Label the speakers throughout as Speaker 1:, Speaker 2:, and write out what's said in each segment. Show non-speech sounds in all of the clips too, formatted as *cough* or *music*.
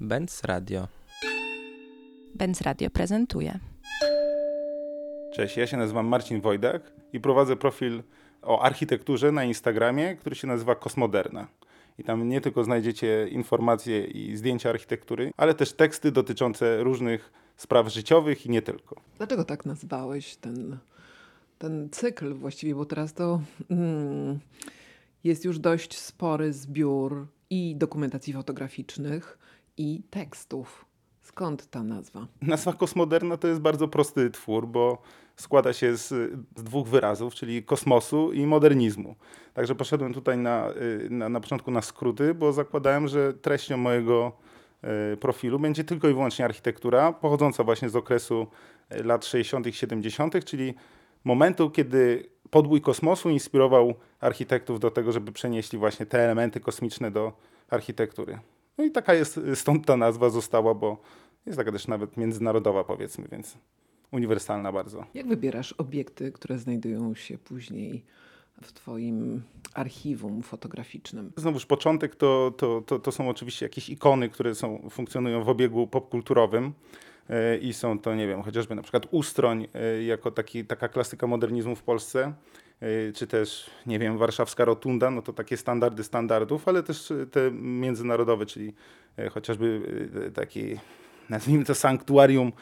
Speaker 1: Benz Radio.
Speaker 2: Benz Radio prezentuje.
Speaker 3: Cześć, ja się nazywam Marcin Wojdak i prowadzę profil o architekturze na Instagramie, który się nazywa Kosmoderna. I tam nie tylko znajdziecie informacje i zdjęcia architektury, ale też teksty dotyczące różnych spraw życiowych i nie tylko.
Speaker 4: Dlaczego tak nazwałeś ten, ten cykl właściwie? Bo teraz to mm, jest już dość spory zbiór i dokumentacji fotograficznych, i tekstów. Skąd ta nazwa?
Speaker 3: Nazwa Kosmoderna to jest bardzo prosty twór, bo składa się z, z, dwóch wyrazów, czyli kosmosu i modernizmu. Także poszedłem tutaj na, y, na, na początku na skróty, bo zakładałem, że treścią mojego y, profilu będzie tylko i wyłącznie architektura, pochodząca właśnie z okresu y, lat 60., 70., czyli momentu, kiedy podbój kosmosu inspirował architektów do tego, żeby przenieśli właśnie te elementy kosmiczne do architektury. No i taka jest, stąd ta nazwa została, bo jest taka też nawet międzynarodowa powiedzmy, więc uniwersalna bardzo.
Speaker 4: Jak wybierasz obiekty, które znajdują się później w Twoim archiwum fotograficznym?
Speaker 3: Znowuż początek to, to, to, to są oczywiście jakieś ikony, które są, funkcjonują w obiegu popkulturowym e, i są to, nie wiem, chociażby na przykład Ustroń e, jako taki, taka klasyka modernizmu w Polsce, czy też, nie wiem, warszawska Rotunda, no to takie standardy standardów, ale też te międzynarodowe, czyli chociażby taki, nazwijmy to sanktuarium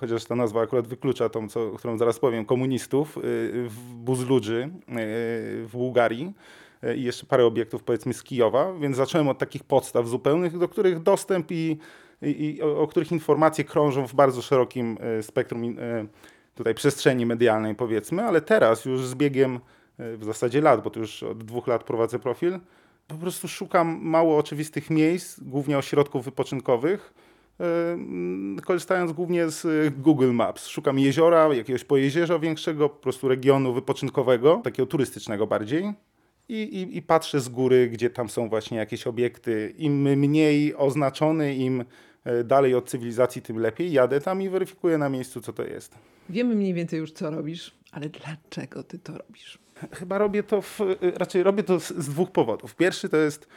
Speaker 3: chociaż ta nazwa akurat wyklucza tą, co, którą zaraz powiem, komunistów y, w Buzludży y, w Bułgarii y, i jeszcze parę obiektów powiedzmy z Kijowa, więc zacząłem od takich podstaw zupełnych, do których dostęp i, i, i o, o, których informacje krążą w bardzo szerokim spektrum tutaj przestrzeni medialnej powiedzmy, ale teraz już z biegiem w zasadzie lat, bo to już od dwóch lat prowadzę profil, po prostu szukam mało oczywistych miejsc, głównie ośrodków wypoczynkowych, korzystając głównie z Google Maps. Szukam jeziora, jakiegoś pojezierza większego, po prostu regionu wypoczynkowego, takiego turystycznego bardziej. I, i, I, patrzę z góry, gdzie tam są właśnie jakieś obiekty. Im mniej oznaczony, im e, dalej od cywilizacji, tym lepiej. Jadę tam i weryfikuję na miejscu, co to jest.
Speaker 4: Wiemy mniej więcej już, co robisz, ale dlaczego ty to robisz?
Speaker 3: Chyba robię to, w, raczej robię to z, z dwóch powodów. Pierwszy to jest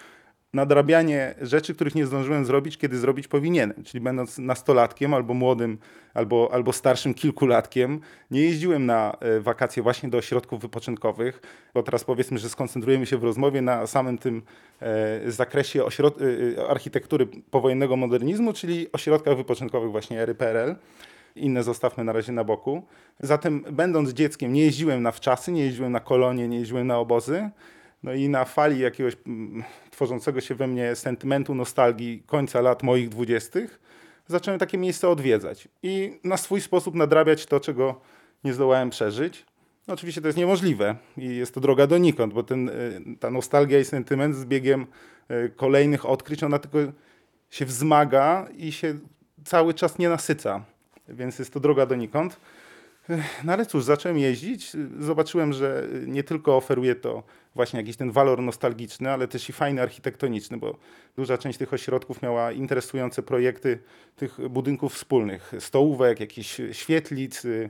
Speaker 3: nadrabianie rzeczy, których nie zdążyłem zrobić, kiedy zrobić powinienem. Czyli będąc nastolatkiem albo młodym, albo, albo starszym kilkulatkiem, nie jeździłem na e, wakacje właśnie do ośrodków wypoczynkowych, bo teraz powiedzmy, że skoncentrujemy się w rozmowie na samym tym e, zakresie ośrod- e, architektury powojennego modernizmu, czyli ośrodkach wypoczynkowych właśnie ery PRL inne zostawmy na razie na boku. Zatem, będąc dzieckiem, nie jeździłem na wczasy, nie jeździłem na kolonie, nie jeździłem na obozy. No i na fali jakiegoś mm, tworzącego się we mnie sentymentu, nostalgii końca lat moich dwudziestych, zacząłem takie miejsce odwiedzać i na swój sposób nadrabiać to, czego nie zdołałem przeżyć. No oczywiście to jest niemożliwe i jest to droga donikąd, bo ten, y, ta nostalgia i sentyment z biegiem y, kolejnych odkryć, ona tylko się wzmaga i się cały czas nie nasyca, więc jest to droga donikąd. No ale cóż, zacząłem jeździć, zobaczyłem, że nie tylko oferuje to właśnie jakiś ten walor nostalgiczny, ale też i fajny architektoniczny, bo duża część tych ośrodków miała interesujące projekty tych budynków wspólnych, stołówek, jakichś świetlic, y,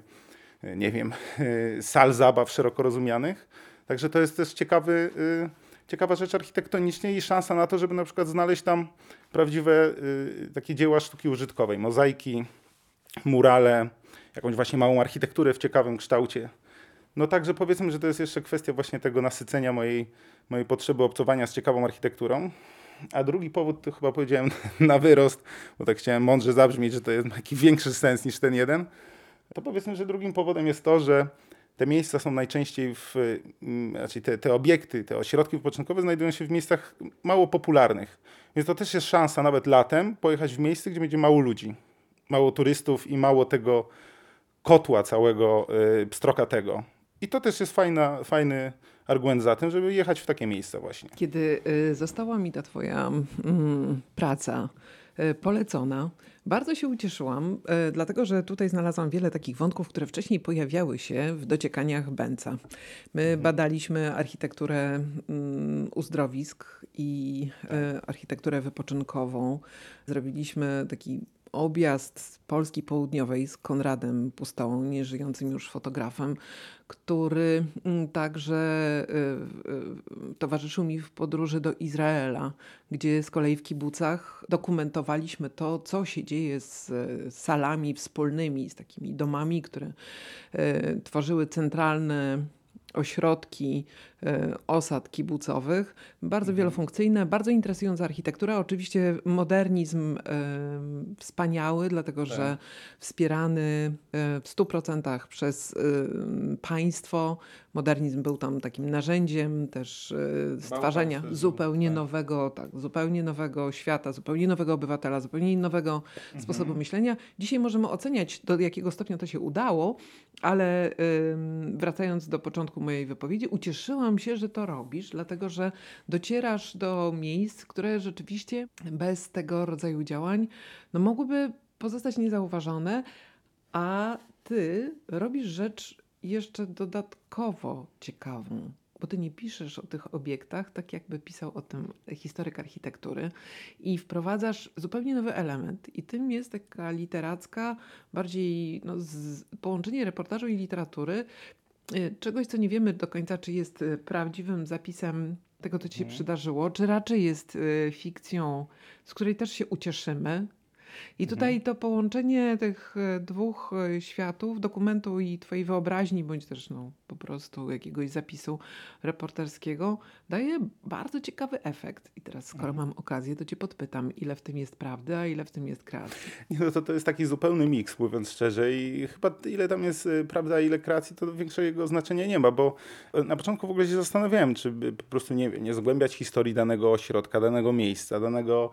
Speaker 3: nie wiem, y, *laughs* sal zabaw szeroko rozumianych. Także to jest też ciekawy, y, ciekawa rzecz architektonicznie i szansa na to, żeby na przykład znaleźć tam prawdziwe takie dzieła sztuki użytkowej, mozaiki, murale, jakąś właśnie małą architekturę w ciekawym kształcie. No także powiedzmy, że to jest jeszcze kwestia właśnie tego nasycenia mojej, mojej potrzeby obcowania z ciekawą architekturą. A drugi powód to chyba powiedziałem *laughs* na wyrost, bo tak chciałem mądrze zabrzmieć, że to jest taki *laughs* większy sens niż ten jeden. To powiedzmy, że drugim powodem jest to, że te miejsca są najczęściej w, znaczy te, te obiekty, te ośrodki wypoczynkowe znajdują się w miejscach mało popularnych. Więc to też jest szansa nawet latem pojechać w miejsce, gdzie będzie mało ludzi, mało turystów i mało tego kotła całego y, pstrokatego. I to też jest fajna, fajny argument za tym, żeby jechać w takie miejsca właśnie.
Speaker 4: Kiedy y, została mi ta twoja mm, praca y, polecona, bardzo się ucieszyłam, dlatego że tutaj znalazłam wiele takich wątków, które wcześniej pojawiały się w dociekaniach Benca. My mhm. badaliśmy architekturę mm, uzdrowisk i architekturę wypoczynkową. Zrobiliśmy taki objazd Polski Południowej z Konradem Pustołą, nieżyjącym już fotografem, który mm, także y, y, towarzyszył mi w podróży do Izraela, gdzie z kolei w kibucach dokumentowaliśmy to, co się dzieje z salami wspólnymi, z takimi domami, które y, tworzyły centralne ośrodki osad kibucowych, bardzo mhm. wielofunkcyjne, bardzo interesująca architektura. Oczywiście modernizm e, wspaniały, dlatego tak. że wspierany e, w 100% przez państwo. Modernizm był tam takim narzędziem też stwarzania zupełnie tak. nowego, tak, zupełnie nowego świata, zupełnie nowego obywatela, zupełnie nowego mhm. sposobu myślenia. Dzisiaj możemy oceniać, do jakiego stopnia to się udało, ale wracając do początku mojej wypowiedzi, ucieszyłam się, że to robisz, dlatego że docierasz do miejsc, które rzeczywiście bez tego rodzaju działań no, mogłyby pozostać niezauważone, a ty robisz rzecz jeszcze dodatkowo ciekawą bo ty nie piszesz o tych obiektach tak, jakby pisał o tym historyk architektury i wprowadzasz zupełnie nowy element. I tym jest taka literacka, bardziej no, z, połączenie reportażu i literatury, czegoś, co nie wiemy do końca, czy jest y, prawdziwym zapisem tego, co ci się mhm. przydarzyło, czy raczej jest y, fikcją, z której też się ucieszymy, i mhm. tutaj to połączenie tych e, dwóch e, światów, dokumentu i twojej wyobraźni, bądź też no, po prostu jakiegoś zapisu reporterskiego, daje bardzo ciekawy efekt. I teraz, skoro mhm. mam okazję, to cię podpytam, ile w tym jest prawdy, a ile w tym jest kreacji.
Speaker 3: Nie, no to, to jest taki zupełny miks, mówiąc szczerze. I chyba ile tam jest e, prawda, ile kreacji, to większego znaczenia nie ma, bo na początku w ogóle się zastanawiałem, czy po prostu nie nie zgłębiać historii danego ośrodka, danego miejsca, danego,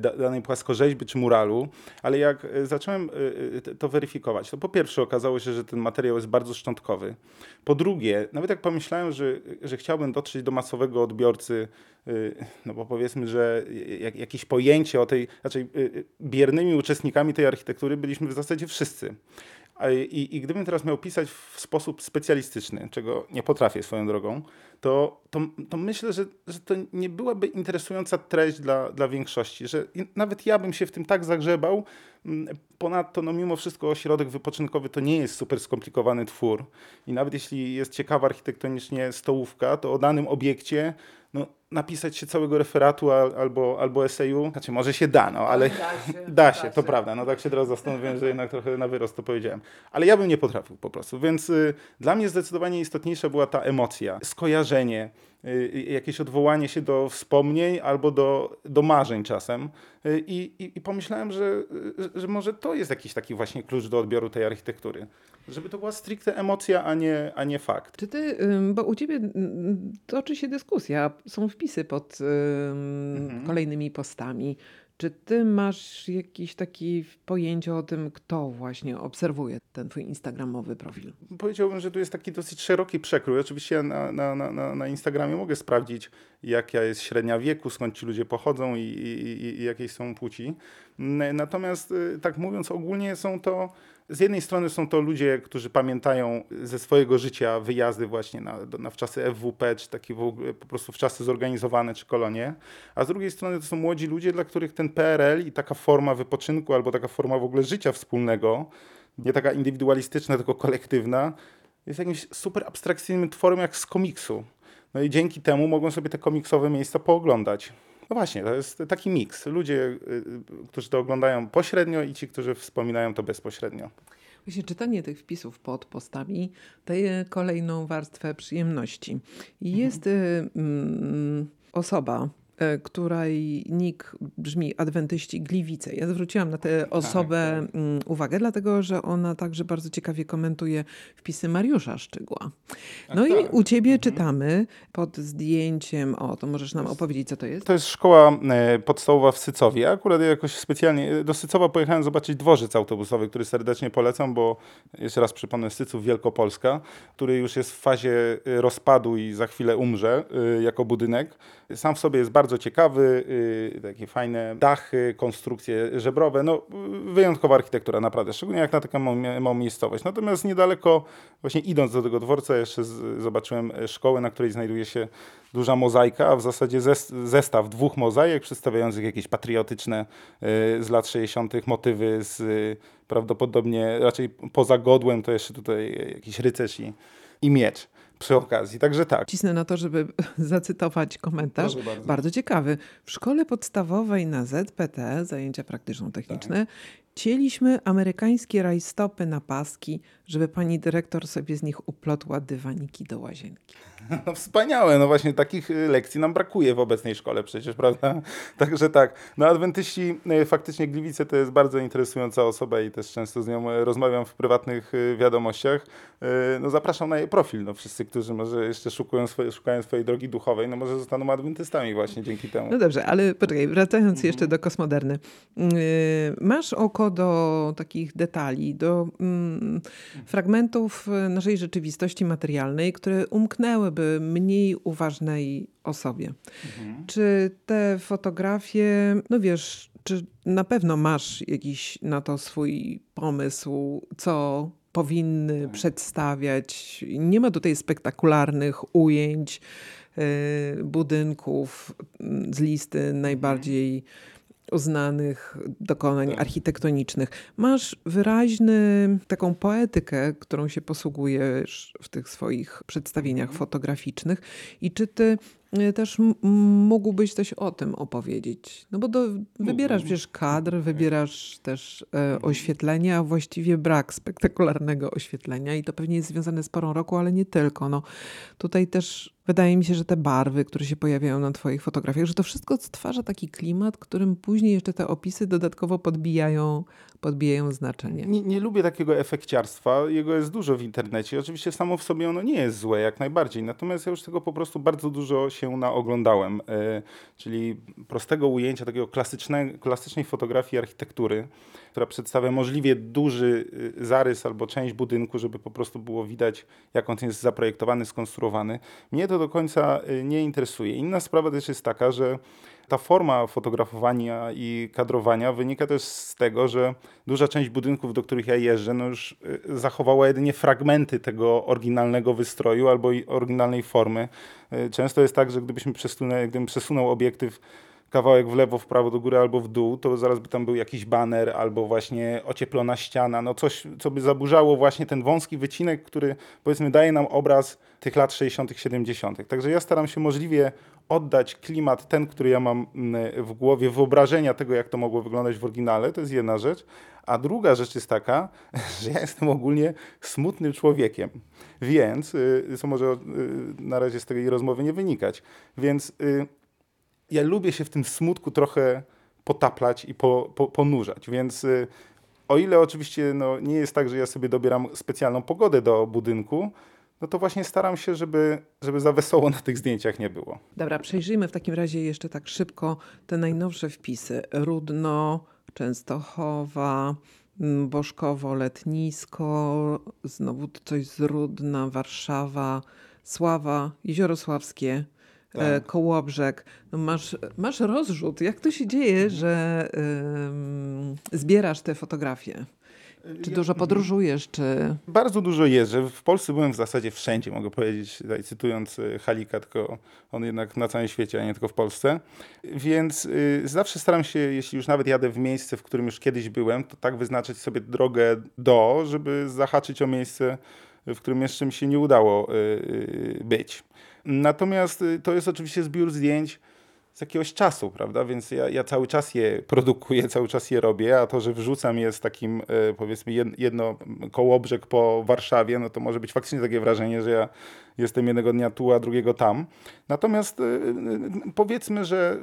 Speaker 3: da, danej płaskorzeźby czy muralu, ale jak e, zacząłem e, e, to weryfikować, to po pierwsze okazało się, że ten materiał jest bardzo szczątkowy. Po drugie, nawet jak pomyślałem, że, że chciałbym dotrzeć do masowego odbiorcy, no bo powiedzmy, że jakieś pojęcie o tej, raczej biernymi uczestnikami tej architektury byliśmy w zasadzie wszyscy. I, I, gdybym teraz miał pisać w sposób specjalistyczny, czego nie potrafię swoją drogą, to, to, to myślę, że, że to nie byłaby interesująca treść dla, dla większości, że nawet ja bym się w tym tak zagrzebał. Mm, ponadto, no mimo wszystko, ośrodek wypoczynkowy to nie jest super skomplikowany twór. I nawet jeśli jest ciekawa architektonicznie stołówka, to o danym obiekcie napisać się całego referatu albo, albo eseju, znaczy może się da, no, ale da się, *laughs* da się to prawda. No tak się teraz zastanowiłem, że jednak trochę na wyrost to powiedziałem. Ale ja bym nie potrafił po prostu, więc y, dla mnie zdecydowanie istotniejsza była ta emocja, skojarzenie, y, y, jakieś odwołanie się do wspomnień albo do, do marzeń czasem. Y, I, i, I pomyślałem, że, że może to jest jakiś taki właśnie klucz do odbioru tej architektury. Żeby to była stricte emocja, a nie, a nie fakt.
Speaker 4: Czy ty, bo u ciebie toczy się dyskusja, są wpisy pod mhm. kolejnymi postami. Czy ty masz jakieś takie pojęcie o tym, kto właśnie obserwuje ten twój instagramowy profil?
Speaker 3: Powiedziałbym, że tu jest taki dosyć szeroki przekrój. Oczywiście na, na, na, na Instagramie mogę sprawdzić, jaka jest średnia wieku, skąd ci ludzie pochodzą i, i, i jakiej są płci. Natomiast y, tak mówiąc ogólnie są to z jednej strony są to ludzie, którzy pamiętają ze swojego życia wyjazdy właśnie na, na w czasy FWP, czy takie w ogóle, po prostu w czasy zorganizowane, czy kolonie, a z drugiej strony to są młodzi ludzie, dla których ten PRL i taka forma wypoczynku, albo taka forma w ogóle życia wspólnego, nie taka indywidualistyczna, tylko kolektywna, jest jakimś super abstrakcyjnym tworem jak z komiksu. No i dzięki temu mogą sobie te komiksowe miejsca pooglądać. No właśnie, to jest taki miks. Ludzie, y, y, którzy to oglądają pośrednio i ci, którzy wspominają to bezpośrednio.
Speaker 4: Właśnie czytanie tych wpisów pod postami daje kolejną warstwę przyjemności. Jest mhm. y, osoba, E, której nick brzmi Adwentyści Gliwice. Ja zwróciłam na tę tak, osobę tak. Uwagę, dlatego że ona także bardzo ciekawie komentuje wpisy Mariusza Szczygła. No i tak. u ciebie mhm. czytamy pod zdjęciem, o to możesz nam opowiedzieć, co to jest?
Speaker 3: To jest szkoła e, podstawowa w Sycowie. Akurat jakoś specjalnie do Sycowa pojechałem zobaczyć dworzec autobusowy, który serdecznie polecam, bo jeszcze raz przypomnę, Syców Wielkopolska, który już jest w fazie e, rozpadu i za chwilę umrze jako budynek. Sam w sobie jest bardzo bardzo ciekawy, y, takie fajne dachy, konstrukcje żebrowe, no y, wyjątkowa architektura naprawdę, szczególnie jak na taką małą, miejscowość. Natomiast niedaleko, właśnie idąc do tego dworca, jeszcze zobaczyłem szkołę, na której znajduje się duża mozaika, a w zasadzie zestaw dwóch mozaik przedstawiających jakieś patriotyczne y, z lat 60. motywy z prawdopodobnie raczej poza godłem to jeszcze tutaj jakiś rycerz i, i miecz przy okazji. Także tak.
Speaker 4: Cisnę na to, żeby *laughs* zacytować komentarz. Bardzo. bardzo. ciekawy. W szkole podstawowej na ZPT, zajęcia praktyczno-techniczne, tak. Cieliśmy amerykańskie rajstopy na paski, żeby pani dyrektor sobie z nich uplotła dywaniki do łazienki. *laughs*
Speaker 3: No wspaniałe, no właśnie takich y, lekcji nam brakuje w obecnej szkole przecież, prawda? *laughs* Także tak, no adwentyści, y, faktycznie Gliwice to jest bardzo interesująca osoba i też często z nią y, rozmawiam w prywatnych wiadomościach. No zapraszam na jej profil, no wszyscy, którzy może jeszcze szukają, swoje, szukają swojej drogi duchowej, no może zostaną adwentystami właśnie dzięki temu.
Speaker 4: No dobrze, ale poczekaj, wracając jeszcze do kosmoderny. Masz do takich detali, do mm, fragmentów naszej rzeczywistości materialnej, które umknęłyby mniej uważnej osobie. Mhm. Czy te fotografie, no wiesz, czy na pewno masz jakiś na to swój pomysł, co powinny tak. przedstawiać? Nie ma tutaj spektakularnych ujęć y, budynków z listy najbardziej uznanych dokonań tak. architektonicznych. Masz wyraźny taką poetykę, którą się posługujesz w tych swoich przedstawieniach mhm. fotograficznych. I czy ty y, też mógłbyś coś o tym opowiedzieć? No bo do, wybierasz przecież kadr, wybierasz też e, mhm. oświetlenia, a właściwie brak spektakularnego oświetlenia i to pewnie jest związane z porą roku, ale nie tylko. No, tutaj też wydaje mi się, że te barwy, które się pojawiają na Twoich fotografiach, że to wszystko stwarza taki klimat, którym później jeszcze te opisy dodatkowo podbijają, podbijają znaczenie.
Speaker 3: Nie, nie lubię takiego efekciarstwa. Jego jest dużo w internecie. Oczywiście samo w sobie ono nie jest złe, jak najbardziej. Natomiast ja już tego po prostu bardzo dużo się naoglądałem. Yy, czyli prostego ujęcia, takiego klasycznej, fotografii architektury, która przedstawia możliwie duży y, zarys albo część budynku, żeby po prostu było widać, jak on jest zaprojektowany, skonstruowany. Mnie to do końca y, nie interesuje. Inna sprawa też jest taka, że ta forma fotografowania i kadrowania wynika też z tego, że duża część budynków, do których ja jeżdżę, no już y, zachowała jedynie fragmenty tego oryginalnego wystroju albo oryginalnej formy. Często jest tak, że gdybyśmy przesunęli, gdybym przesunął obiektyw kawałek w lewo, w prawo, do góry albo w dół, to zaraz by tam był jakiś baner albo właśnie ocieplona ściana, no coś, co by zaburzało właśnie ten wąski wycinek, który powiedzmy daje nam obraz tych lat 60., 70. Także ja staram się możliwie oddać klimat ten, który ja mam mm, w głowie, wyobrażenia tego, jak to mogło wyglądać w oryginale, to jest jedna rzecz. A druga rzecz jest taka, *laughs* że ja jestem ogólnie smutnym człowiekiem. Więc, y, co może y, na razie z tej rozmowy nie wynikać, więc y, ja lubię się w tym smutku trochę potaplać i po, po, ponurzać, więc o ile oczywiście no, nie jest tak, że ja sobie dobieram specjalną pogodę do budynku, no to właśnie staram się, żeby, żeby za wesoło na tych zdjęciach nie było.
Speaker 4: Dobra, przejrzyjmy w takim razie jeszcze tak szybko te najnowsze wpisy. Rudno, Częstochowa, mm, Bożkowo, Letnisko, znowu coś z Rudna, Warszawa, Sława, Jezioro Sławskie, tak. E, Kołobrzeg. No masz, masz rozrzut. Jak to się dzieje, że zbierasz te fotografie? Czy dużo podróżujesz, czy...
Speaker 3: Bardzo dużo jeżdżę. W Polsce byłem w zasadzie wszędzie, mogę powiedzieć, tutaj cytując e, Halika, tylko on jednak na całym świecie, a nie tylko w Polsce. Więc y, zawsze staram się, jeśli już nawet jadę w miejsce, w którym już kiedyś byłem, to tak wyznaczyć sobie drogę do, żeby zahaczyć o miejsce, w którym jeszcze mi się nie udało y, y, być. Natomiast y, to jest oczywiście zbiór zdjęć z jakiegoś czasu, prawda? Więc ja, ja, cały czas je produkuję, cały czas je robię, a to, że wrzucam je z takim, y, powiedzmy, jedno kołobrzeg po Warszawie, no to może być faktycznie takie wrażenie, że ja jestem jednego dnia tu, a drugiego tam. Natomiast y, powiedzmy, że,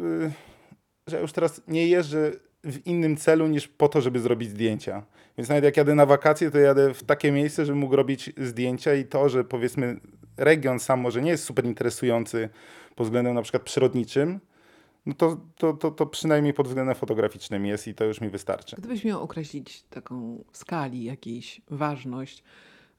Speaker 3: że już teraz nie jeżdżę w innym celu niż po to, żeby zrobić zdjęcia. Więc nawet jak jadę na wakacje, to jadę w takie miejsce, żeby mógł robić zdjęcia i to, że powiedzmy region sam może nie jest super interesujący pod względem na przykład przyrodniczym, no to, to, to, to przynajmniej pod względem fotograficznym jest i to już mi wystarczy.
Speaker 4: Gdybyś miał określić taką skali, jakiejś ważność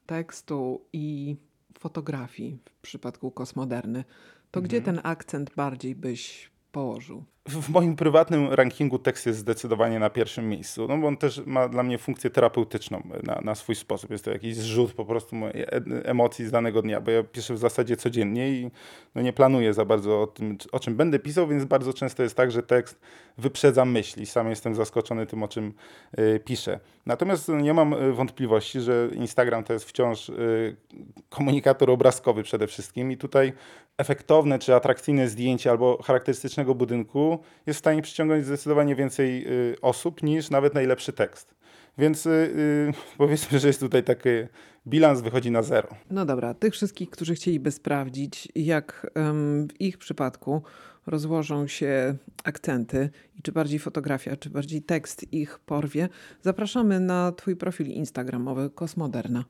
Speaker 4: tekstu i fotografii w przypadku kosmoderny, to mhm. gdzie ten akcent bardziej byś położył?
Speaker 3: w moim prywatnym rankingu tekst jest zdecydowanie na pierwszym miejscu, no bo on też ma dla mnie funkcję terapeutyczną na, na swój sposób. Jest to jakiś zrzut po prostu mojej e- emocji z danego dnia, bo ja piszę w zasadzie codziennie i no nie planuję za bardzo o tym, o czym będę pisał, więc bardzo często jest tak, że tekst wyprzedza myśli. Sam jestem zaskoczony tym, o czym y, piszę. Natomiast nie mam y, wątpliwości, że Instagram to jest wciąż y, komunikator obrazkowy przede wszystkim i tutaj efektowne czy atrakcyjne zdjęcie albo charakterystycznego budynku jest w stanie przyciągnąć zdecydowanie więcej y, osób niż nawet najlepszy tekst. Więc y, y, powiedzmy, że jest tutaj taki bilans wychodzi na zero.
Speaker 4: No dobra, tych wszystkich, którzy chcieliby sprawdzić, jak em, w ich przypadku rozłożą się akcenty i czy bardziej fotografia, czy bardziej tekst ich porwie, zapraszamy na Twój profil Instagramowy Kosmoderna.